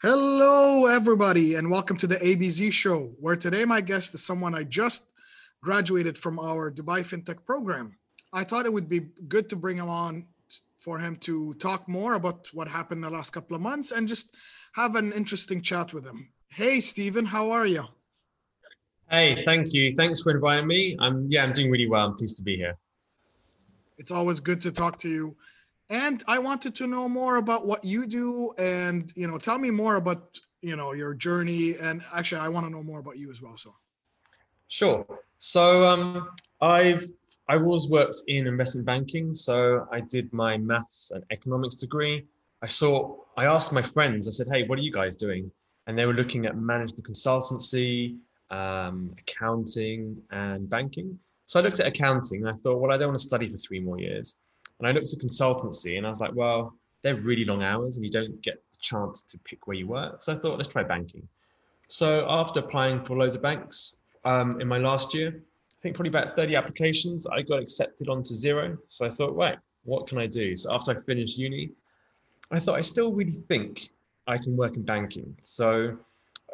Hello, everybody, and welcome to the Abez show, where today my guest is someone I just graduated from our Dubai FinTech program. I thought it would be good to bring him on for him to talk more about what happened the last couple of months and just have an interesting chat with him. Hey, Steven, how are you? Hey, thank you. Thanks for inviting me. I'm yeah, I'm doing really well. I'm pleased to be here. It's always good to talk to you. And I wanted to know more about what you do and, you know, tell me more about, you know, your journey and actually I want to know more about you as well, so. Sure. So um I've I always worked in investment banking, so I did my maths and economics degree. I saw I asked my friends, I said, "Hey, what are you guys doing?" And they were looking at management consultancy, um, accounting, and banking. So I looked at accounting and I thought, well, I don't want to study for three more years. And I looked at consultancy and I was like, well, they're really long hours and you don't get the chance to pick where you work. So I thought, let's try banking. So after applying for loads of banks um, in my last year, I think probably about 30 applications, I got accepted onto zero. So I thought, right, what can I do? So after I finished uni, I thought I still really think I can work in banking. So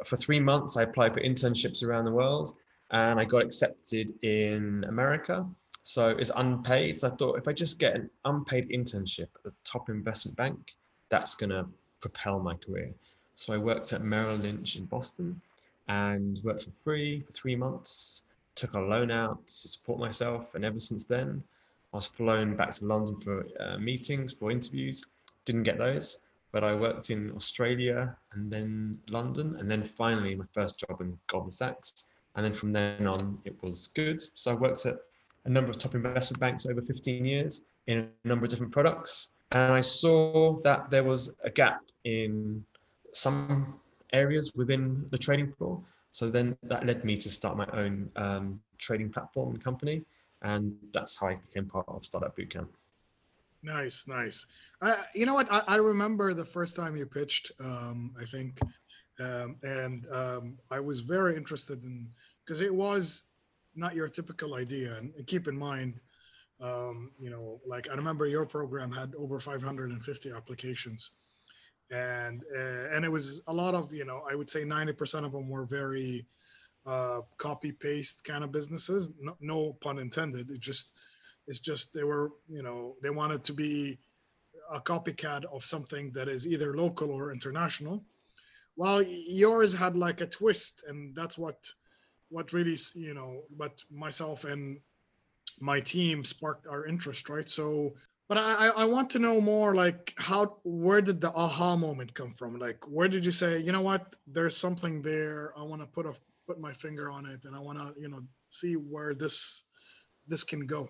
for three months, I applied for internships around the world and I got accepted in America. So it's unpaid. So I thought if I just get an unpaid internship at the top investment bank, that's going to propel my career. So I worked at Merrill Lynch in Boston and worked for free for three months, took a loan out to support myself. And ever since then, I was flown back to London for uh, meetings, for interviews. Didn't get those but I worked in Australia and then London, and then finally my first job in Goldman Sachs. And then from then on, it was good. So I worked at a number of top investment banks over 15 years in a number of different products. And I saw that there was a gap in some areas within the trading floor. So then that led me to start my own um, trading platform and company. And that's how I became part of Startup Bootcamp. Nice, nice. Uh, you know what? I, I, remember the first time you pitched. Um, I think, um, and um, I was very interested in because it was not your typical idea. And keep in mind, um, you know, like I remember your program had over 550 applications, and uh, and it was a lot of you know I would say 90% of them were very uh, copy paste kind of businesses. No, no pun intended. It just it's just they were, you know, they wanted to be a copycat of something that is either local or international. While yours had like a twist, and that's what what really, you know, but myself and my team sparked our interest, right? So but I, I want to know more like how where did the aha moment come from like where did you say you know what there's something there i want to put a put my finger on it and i want to you know see where this this can go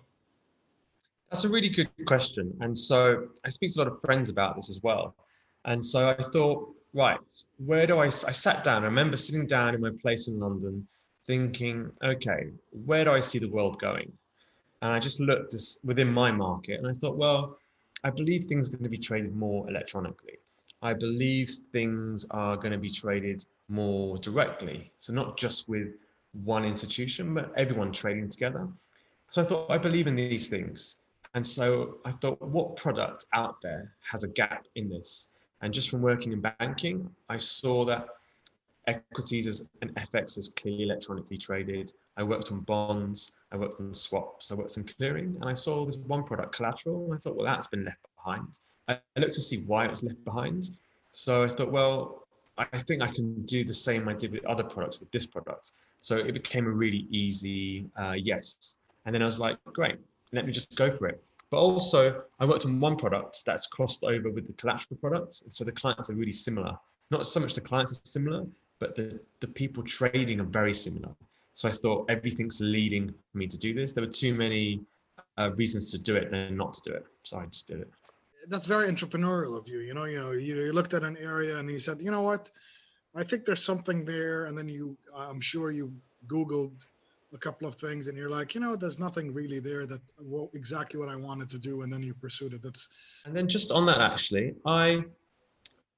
that's a really good question. And so I speak to a lot of friends about this as well. And so I thought, right, where do I, I sat down, I remember sitting down in my place in London thinking, okay, where do I see the world going? And I just looked within my market and I thought, well, I believe things are going to be traded more electronically. I believe things are going to be traded more directly. So not just with one institution, but everyone trading together. So I thought, I believe in these things. And so I thought, what product out there has a gap in this? And just from working in banking, I saw that equities and FX is clearly electronically traded. I worked on bonds, I worked on swaps, I worked on clearing, and I saw this one product, collateral, and I thought, well, that's been left behind. I looked to see why it was left behind. So I thought, well, I think I can do the same I did with other products with this product. So it became a really easy uh, yes. And then I was like, great, let me just go for it. But also, I worked on one product that's crossed over with the collateral products. So the clients are really similar. Not so much the clients are similar, but the, the people trading are very similar. So I thought everything's leading me to do this. There were too many uh, reasons to do it than not to do it. So I just did it. That's very entrepreneurial of you. You know, you know, you, you looked at an area and you said, you know what, I think there's something there. And then you, I'm sure you Googled a couple of things and you're like you know there's nothing really there that well, exactly what i wanted to do and then you pursued it that's and then just on that actually i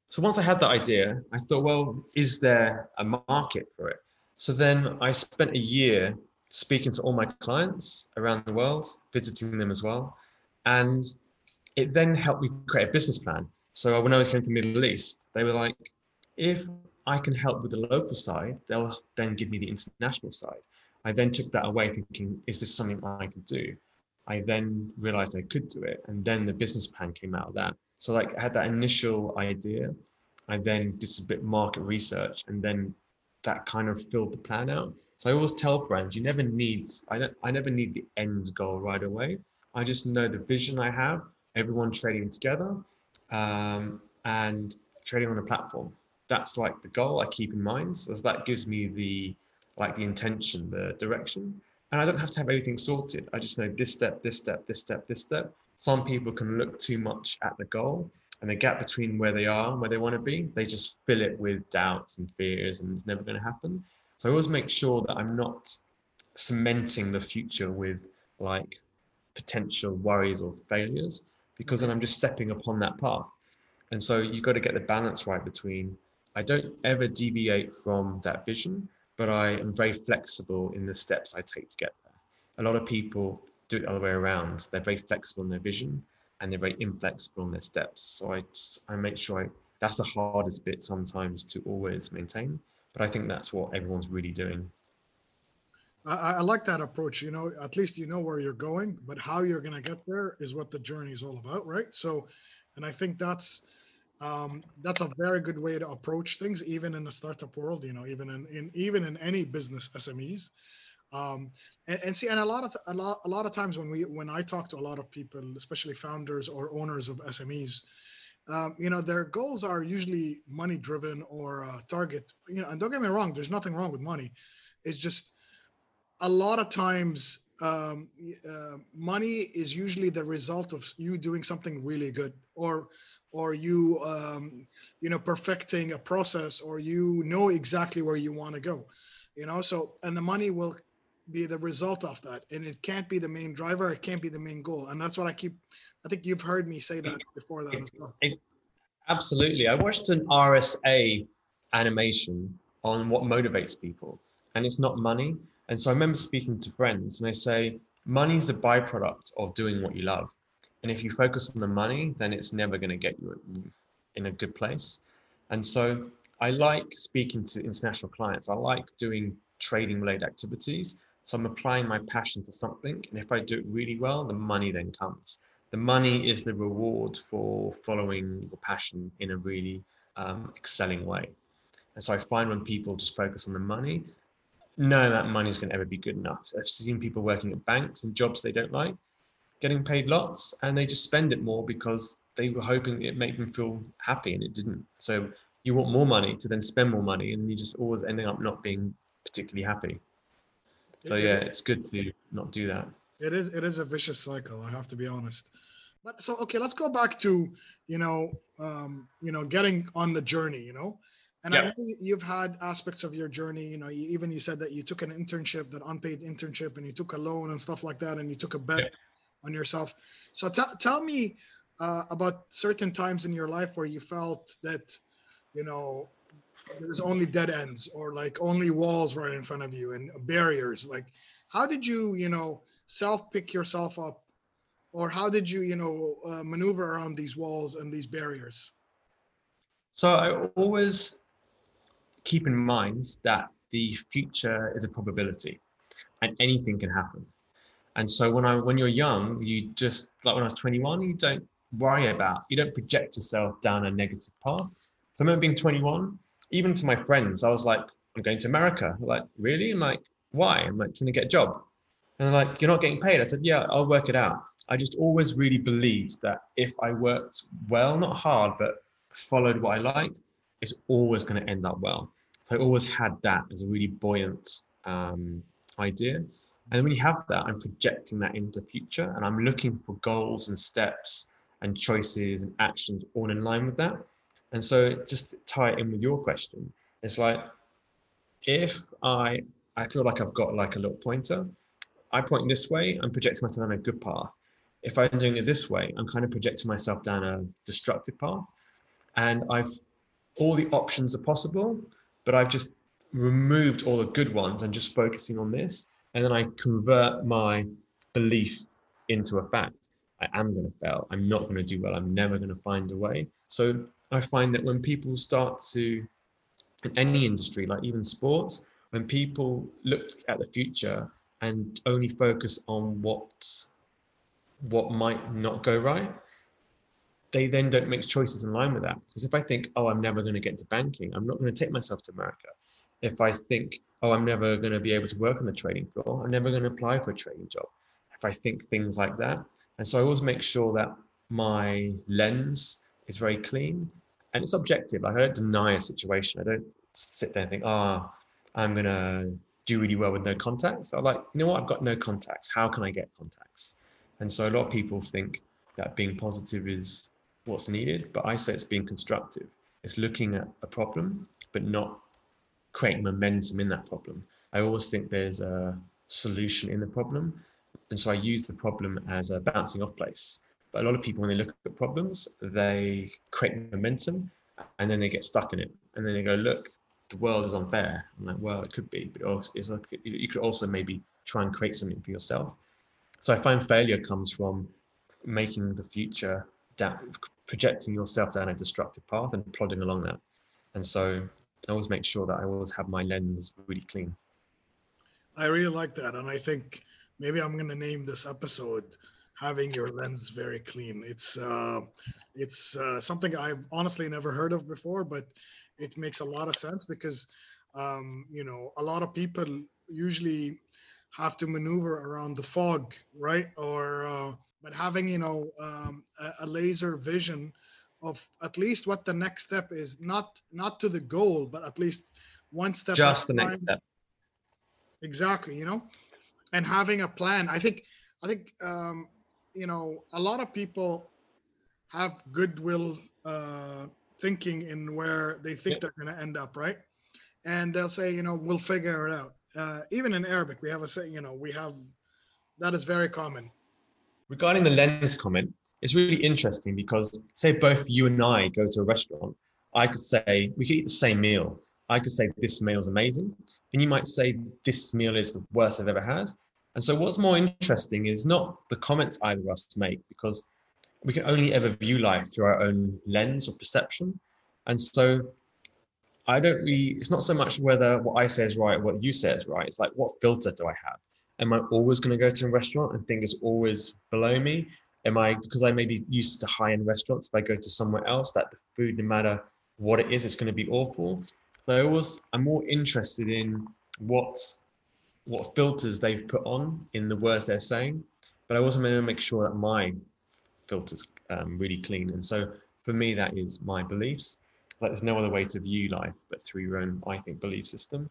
so once i had that idea i thought well is there a market for it so then i spent a year speaking to all my clients around the world visiting them as well and it then helped me create a business plan so when i came to the middle east they were like if I can help with the local side, they'll then give me the international side. I then took that away thinking, is this something I could do? I then realized I could do it. And then the business plan came out of that. So like I had that initial idea. I then did a bit market research and then that kind of filled the plan out. So I always tell brands, you never need, I, don't, I never need the end goal right away. I just know the vision I have, everyone trading together um, and trading on a platform. That's like the goal I keep in mind. So that gives me the, like the intention, the direction. And I don't have to have everything sorted. I just know this step, this step, this step, this step. Some people can look too much at the goal and the gap between where they are and where they want to be, they just fill it with doubts and fears and it's never going to happen. So I always make sure that I'm not cementing the future with like potential worries or failures because then I'm just stepping upon that path. And so you've got to get the balance right between I don't ever deviate from that vision, but I am very flexible in the steps I take to get there. A lot of people do it the other way around. They're very flexible in their vision and they're very inflexible in their steps. So I, I make sure I, that's the hardest bit sometimes to always maintain. But I think that's what everyone's really doing. I, I like that approach. You know, at least you know where you're going, but how you're going to get there is what the journey is all about, right? So, and I think that's um, that's a very good way to approach things, even in the startup world. You know, even in, in even in any business SMEs um, and, and, see and a lot of a lot a lot of times when we when i talk to a lot of people especially founders or owners of smes um, you know their goals are usually money driven or uh, target you know and don't get me wrong there's nothing wrong with money it's just a lot of times um, uh, money is usually the result of you doing something really good or or you um, you know perfecting a process or you know exactly where you want to go you know? So and the money will be the result of that and it can't be the main driver it can't be the main goal and that's what i keep i think you've heard me say that before that as well. Absolutely. I watched an rsa animation on what motivates people and it's not money and so i remember speaking to friends and they say money is the byproduct of doing what you love and if you focus on the money then it's never going to get you in a good place and so i like speaking to international clients i like doing trading related activities so I'm applying my passion to something. And if I do it really well, the money then comes. The money is the reward for following your passion in a really um, excelling way. And so I find when people just focus on the money, of that money is going to ever be good enough. I've seen people working at banks and jobs they don't like, getting paid lots, and they just spend it more because they were hoping it made them feel happy and it didn't. So you want more money to then spend more money, and you just always ending up not being particularly happy. So yeah, it's good to not do that. It is it is a vicious cycle. I have to be honest. But so okay, let's go back to you know um, you know getting on the journey. You know, and I know you've had aspects of your journey. You know, you, even you said that you took an internship, that unpaid internship, and you took a loan and stuff like that, and you took a bet on yourself. So t- tell me uh, about certain times in your life where you felt that you know there's only dead ends or like only walls right in front of you and barriers. Like how did you you know self pick yourself up? Or how did you you know uh, maneuver around these walls and these barriers? So i always keep in mind that the future is a probability and anything can happen and so when i when you're young you just like when i was 21 you don't worry about you don't project yourself down a negative path so i remember being 21 even to my friends, I was like, I'm going to America. Like, really? I'm like, why? I'm like, trying to get a job. And they're like, you're not getting paid. I said, yeah, I'll work it out. I just always really believed that if I worked well, not hard, but followed what I liked, it's always going to end up well. So I always had that as a really buoyant um, idea. And when you have that, I'm projecting that into the future and I'm looking for goals and steps and choices and actions all in line with that. And so just tie it in with your question, it's like if I I feel like I've got like a little pointer, I point this way, I'm projecting myself on a good path. If I'm doing it this way, I'm kind of projecting myself down a destructive path. And I've all the options are possible, but I've just removed all the good ones and just focusing on this. And then I convert my belief into a fact. I am going to fail. I'm not going to do well. I'm never going to find a way. So I find that when people start to in any industry, like even sports, when people look at the future and only focus on what what might not go right, they then don't make choices in line with that. Because if I think, oh, I'm never going to get into banking, I'm not going to take myself to America. If I think, oh, I'm never going to be able to work on the trading floor, I'm never going to apply for a trading job. If I think things like that. And so I always make sure that my lens is very clean and it's objective. Like I don't deny a situation. I don't sit there and think, oh, I'm going to do really well with no contacts. I'm like, you know what? I've got no contacts. How can I get contacts? And so a lot of people think that being positive is what's needed, but I say it's being constructive. It's looking at a problem, but not creating momentum in that problem. I always think there's a solution in the problem. And so I use the problem as a bouncing off place. But a lot of people, when they look at problems, they create momentum and then they get stuck in it. And then they go, look, the world is unfair. I'm like, well, it could be, but like, you could also maybe try and create something for yourself. So I find failure comes from making the future down, projecting yourself down a destructive path and plodding along that. And so I always make sure that I always have my lens really clean. I really like that. And I think maybe I'm going to name this episode having your lens very clean. It's uh, it's uh, something I've honestly never heard of before, but it makes a lot of sense because um, you know a lot of people usually have to maneuver around the fog, right? Or uh, but having you know um, a, a, laser vision of at least what the next step is, not not to the goal, but at least one step. Just the next step. Exactly, you know, and having a plan. I think I think um, you know a lot of people have goodwill uh, thinking in where they think yep. they're going to end up, right? And they'll say, you know, we'll figure it out uh, even in Arabic, we have a say, you know, we have that is very common. Regarding the lens comment, it's really interesting because say both you and I go to a restaurant, I could say we could eat the same meal. I could say this meal is amazing, and you might say this meal is the worst I've ever had. And so, what's more interesting is not the comments either of us make because we can only ever view life through our own lens or perception. And so, I don't really, it's not so much whether what I say is right, what you say is right. It's like, what filter do I have? Am I always going to go to a restaurant and think it's always below me? Am I, because I may be used to high end restaurants, if I go to somewhere else, that the food, no matter what it is, it's going to be awful. So I always, I'm more interested in what, what filters they've put on in the words they're saying. But I also want to make sure that my filters um, really clean. And so for me, that is my beliefs like there's no other way to view life but through your own i think belief system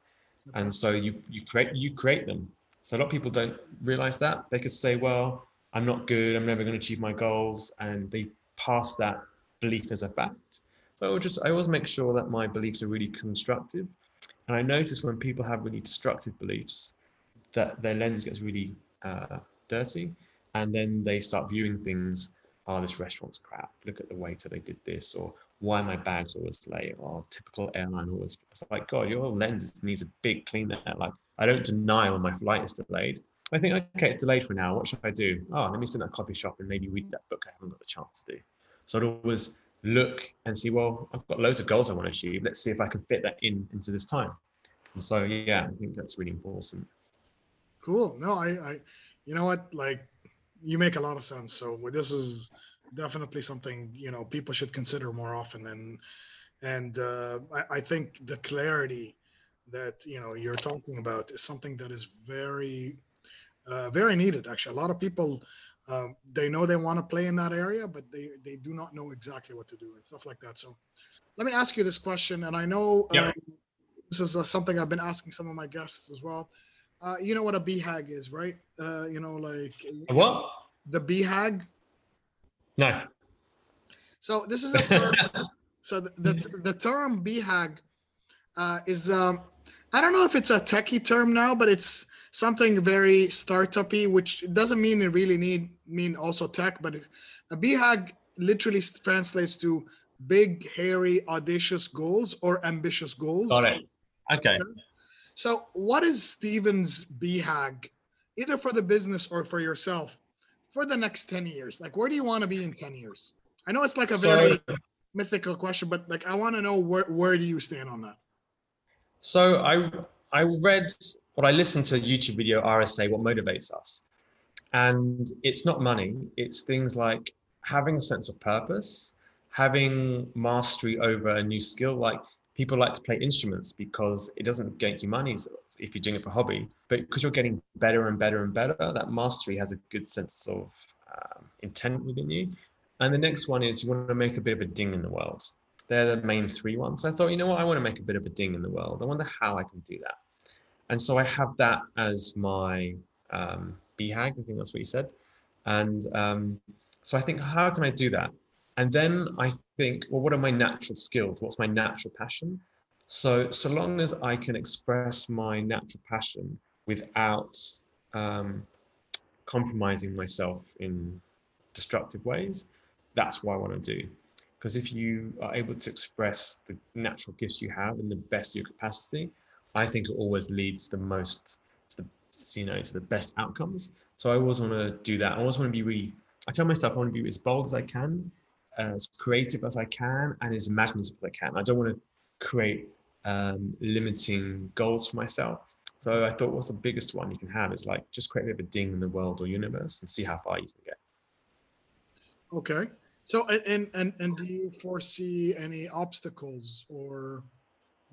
and so you you create you create them so a lot of people don't realize that they could say well i'm not good i'm never going to achieve my goals and they pass that belief as a fact. So i would just i always make sure that my beliefs are really constructive. And i notice when people have really destructive beliefs that their lens gets really uh, dirty and then they start viewing things oh this restaurant's crap. Look at the waiter they did this or why my bag's always late or typical airline always it's like god your lens needs a big clean like i don't deny when my flight is delayed i think okay it's delayed for now what should i do? Oh let me sit in that coffee shop and maybe read that book i haven't got the chance to do. So i'd always look and see well i've got loads of goals i want to achieve. Let's see if i can fit that in into this time. And so yeah i think that's really important. Cool. No i i you know what? Like you make a lot of sense. So this is definitely something you know people should consider more often. And and uh, I, I, think the clarity that you know you're talking about is something that is very uh, very needed actually. A lot of people um, they know they want to play in that area but they they do not know exactly what to do and stuff like that. So let me ask you this question and i know um, this is uh, something i've been asking some of my guests as well. Uh, you know what a BHAG is right? Uh, you know like what? The BHAG no. So this is a term, so the, the, the term BHAG uh, is um, I don't know if it's a techie term now, but it's something very startupy, which doesn't mean it really need mean also tech, but a BHAG literally translates to big, hairy, audacious goals or ambitious goals. Got it. Okay. So, what is Steven's BHAG, either for the business or for yourself? for the next 10 years? Like, where do you want to be in 10 years? I know it's like a very mythical question, but like, I want to know where, where do you stand on that? So I I read what I listened to YouTube video RSA what motivates us. And it's not money, it's things like having a sense of purpose, having mastery over a new skill like people like to play instruments because it doesn't get you money if you're doing it for hobby, but because you're getting better and better and better, that mastery has a good sense of um, intent within you. And the next one is you want to make a bit of a ding in the world. They're the main three ones. I thought, you know what, I want to make a bit of a ding in the world. I wonder how I can do that. And so I have that as my um, BHAG, I think that's what you said. And um, so I think, how can I do that? And then I think, well, what are my natural skills? What's my natural passion? So, so long as I can express my natural passion without um, compromising myself in destructive ways, that's what I want to do. Because if you are able to express the natural gifts you have in the best of your capacity, I think it always leads the most to the, you know, to the best outcomes. So I always want to do that. I always want to be really, I tell myself I want to be as bold as I can, as creative as I can, and as imaginative as I can. I don't want to create um, limiting goals for myself. So I thought what's the biggest one you can have is like just create a bit of a ding in the world or universe and see how far you can get. Okay. So and and and do you foresee any obstacles or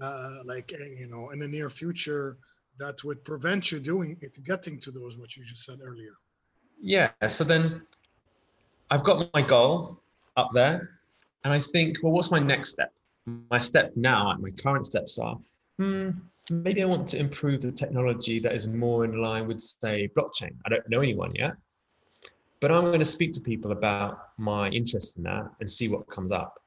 uh, like eh, you know in the near future that would prevent you doing it, getting to those what you just said earlier? Yeah. So then I've got my goal up there. And I think, well, what's my next step? My step now, my current steps are, hmm, maybe I want to improve the technology that is more in line with, say, blockchain. I don't know anyone yet, but I'm going to speak to people about my interest in that and see what comes up.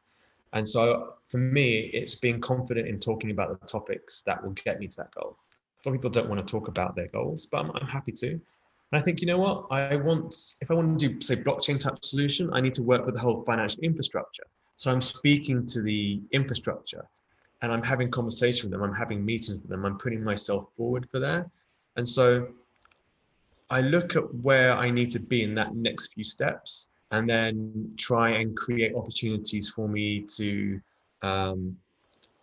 And so for me, it's being confident in talking about the topics that will get me to that goal. A lot of people don't want to talk about their goals, but I'm, I'm happy to. And I think, you know what, I want, if I want to do, say, blockchain type solution, I need to work with the whole financial infrastructure. So I'm speaking to the infrastructure and I'm having conversation with them. I'm having meetings with them. I'm putting myself forward for that. And so I look at where I need to be in that next few steps and then try and create opportunities for me to um,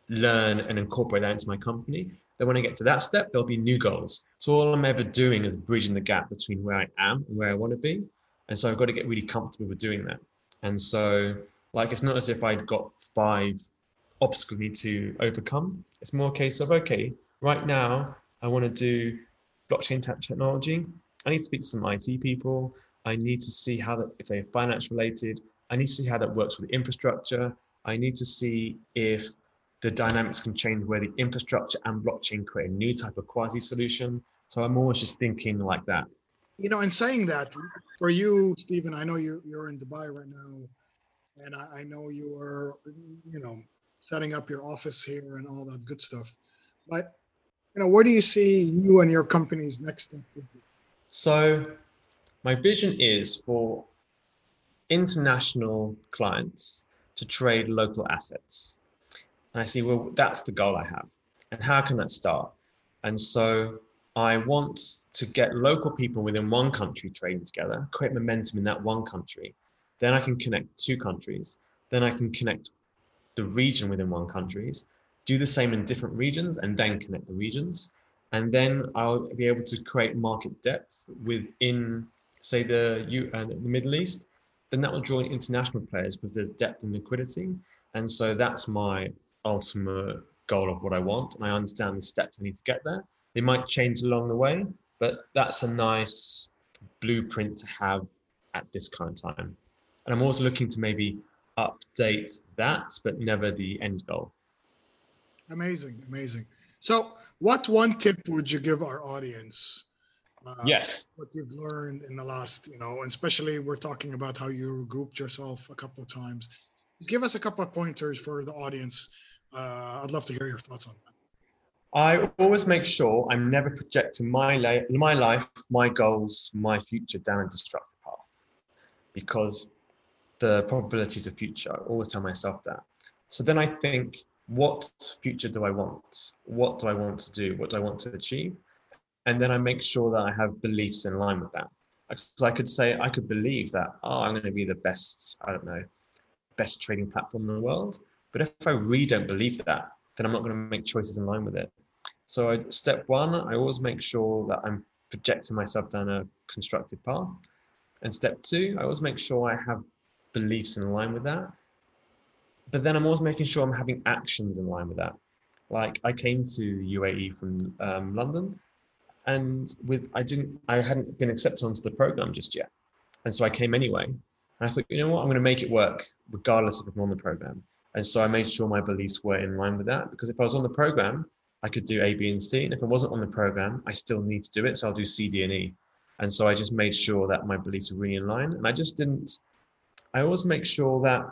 learn and incorporate that into my company then when I get to that step, there'll be new goals. So all I'm ever doing is bridging the gap between where I am and where I want to be. And so I've got to get really comfortable with doing that. And so, like, it's not as if I've got five obstacles I need to overcome. It's more a case of, okay, right now, I want to do blockchain technology. I need to speak to some IT people. I need to see how that, if they're finance related, I need to see how that works with infrastructure. I need to see if the dynamics can change where the infrastructure and blockchain create a new type of quasi solution. So I'm always just thinking like that. You know, in saying that, for you, Steven, I know you, you're in Dubai right now, and I, I know you are, you know, setting up your office here and all that good stuff. But, you know, where do you see you and your company's next step? So, my vision is for international clients to trade local assets. And I see, well, that's the goal I have. And how can that start? And so I want to get local people within one country trading together, create momentum in that one country. Then I can connect two countries. Then I can connect the region within one countries, do the same in different regions, and then connect the regions. And then I'll be able to create market depth within, say, the, U, and the Middle East. Then that will draw in international players because there's depth and liquidity. And so that's my ultimate goal of what I want, and I understand the steps I need to get there. They might change along the way, but that's a nice blueprint to have at this current time. And I'm always looking to maybe update that, but never the end goal. Amazing, amazing. So, what one tip would you give our audience? Uh, yes. What you've learned in the last, you know, especially we're talking about how you grouped yourself a couple of times. Give us a couple of pointers for the audience uh, I'd love to hear your thoughts on that. I always make sure I'm never projecting my, la- my life, my goals, my future down a destructive path because the probabilities of future, I always tell myself that. So then I think, what future do I want? What do I want to do? What do I want to achieve? And then I make sure that I have beliefs in line with that. Because I could say, I could believe that, oh, I'm going to be the best, I don't know, best trading platform in the world. But if I really don't believe that, then I'm not going to make choices in line with it. So I, step one, I always make sure that I'm projecting myself down a constructive path. And step two, I always make sure I have beliefs in line with that. But then I'm always making sure I'm having actions in line with that. Like I came to UAE from um, London, and with I didn't I hadn't been accepted onto the program just yet, and so I came anyway. And I thought, you know what, I'm going to make it work regardless if I'm on the program. And so I made sure my beliefs were in line with that because if I was on the program, I could do A, B, and C. And if I wasn't on the program, I still need to do it. So I'll do C, D, and E. And so I just made sure that my beliefs were really in line. And I just didn't, I always make sure that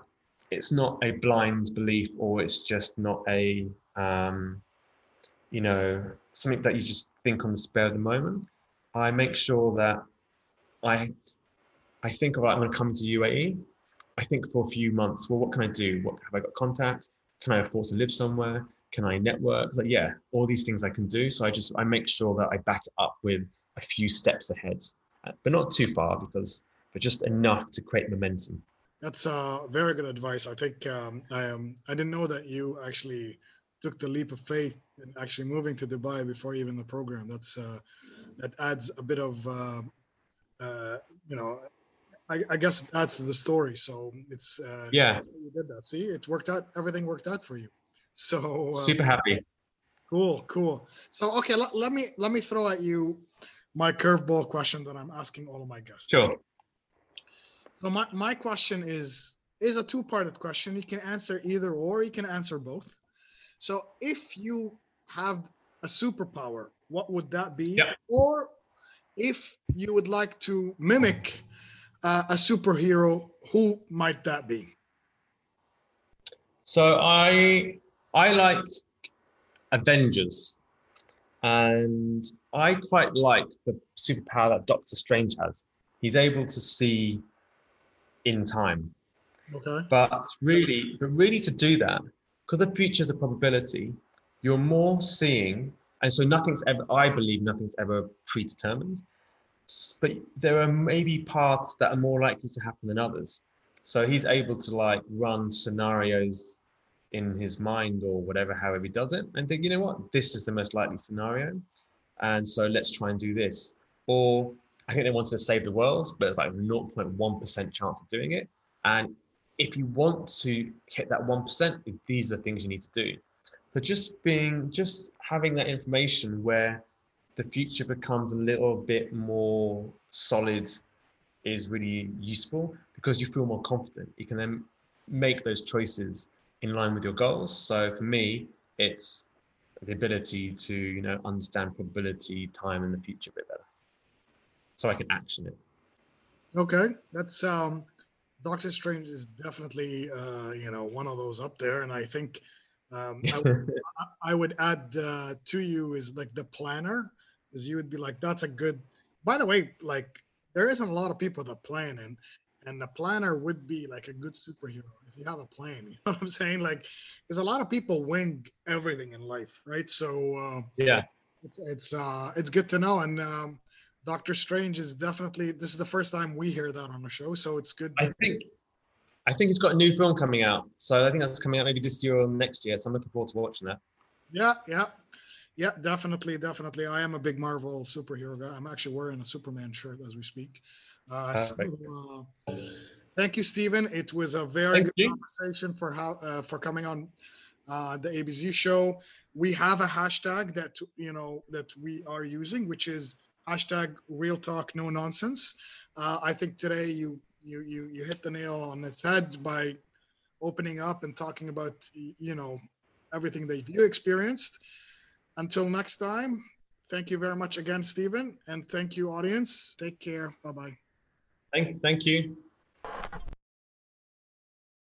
it's not a blind belief or it's just not a, um, you know, something that you just think on the spur of the moment. I make sure that I, I think about, I'm going to come to UAE. I think for a few months, well, what can I do? What have I got contact? Can I afford to live somewhere? Can I network? Like, yeah, all these things I can do. So I just, I make sure that I back it up with a few steps ahead, uh, but not too far because, but just enough to create momentum. That's uh, very good advice. I think um, I um, I didn't know that you actually took the leap of faith and actually moving to Dubai before even the program. That's uh, that adds a bit of uh, uh, you know, I, I guess that's the story. So it's uh, yeah, you did that. See, it worked out. Everything worked out for you. So uh, super happy. Cool, cool. So okay, let, let me let me throw at you my curveball question that I'm asking all of my guests. Sure. So my, my question is is a two-parted question. You can answer either or you can answer both. So if you have a superpower, what would that be? Yep. Or if you would like to mimic uh, a superhero, who might that be? So I I like Avengers, and I quite like the superpower that Doctor Strange has. He's able to see in time. Okay. But really, but really to do that, because the future is a probability, you're more seeing, and so nothing's ever. I believe nothing's ever predetermined. But there are maybe parts that are more likely to happen than others. So he's able to like run scenarios in his mind or whatever, however he does it, and think, you know what, this is the most likely scenario, and so let's try and do this. Or I think they wanted to save the world, but it's like 0.1% chance of doing it. And if you want to hit that 1%, these are the things you need to do. So just being, just having that information where the future becomes a little bit more solid is really useful because you feel more confident. You can then make those choices in line with your goals. So for me, it's the ability to, you know, understand probability, time, and the future a bit better so I can action it. Okay, that's um, Doctor Strange is definitely uh, you know one of those up there, and I think um, I, would, I- would add uh, to you is like the planner, is you would be like that's a good. By the way, like there isn't a lot of people that plan, and and the planner would be like a good superhero if you have a plan. You know what I'm saying? Like, there's a lot of people wing everything in life, right? So uh, Yeah. it's it's uh, it's good to know, and um, Doctor Strange is definitely this is the first time we hear that on the show, so it's good. I think I think he's got a new film coming out. So I think that's coming out maybe this year or next year. So I'm looking forward to watching that. Yeah, yeah, yeah, definitely, definitely. I am a big Marvel superhero guy. I'm actually wearing a Superman shirt as we speak. Uh, so, uh, thank you, Steven. It was a very Thank good you. conversation for how uh, for coming on uh, the Abez show. We have a hashtag that you know that we are using, which is hashtag Real Talk No Nonsense. Uh, I think today you you you you hit the nail on its head by opening up and talking about you know everything that you experienced. Until next time, thank you very much again, Steven, and thank you, audience. Take care. Bye bye. Thank, thank you.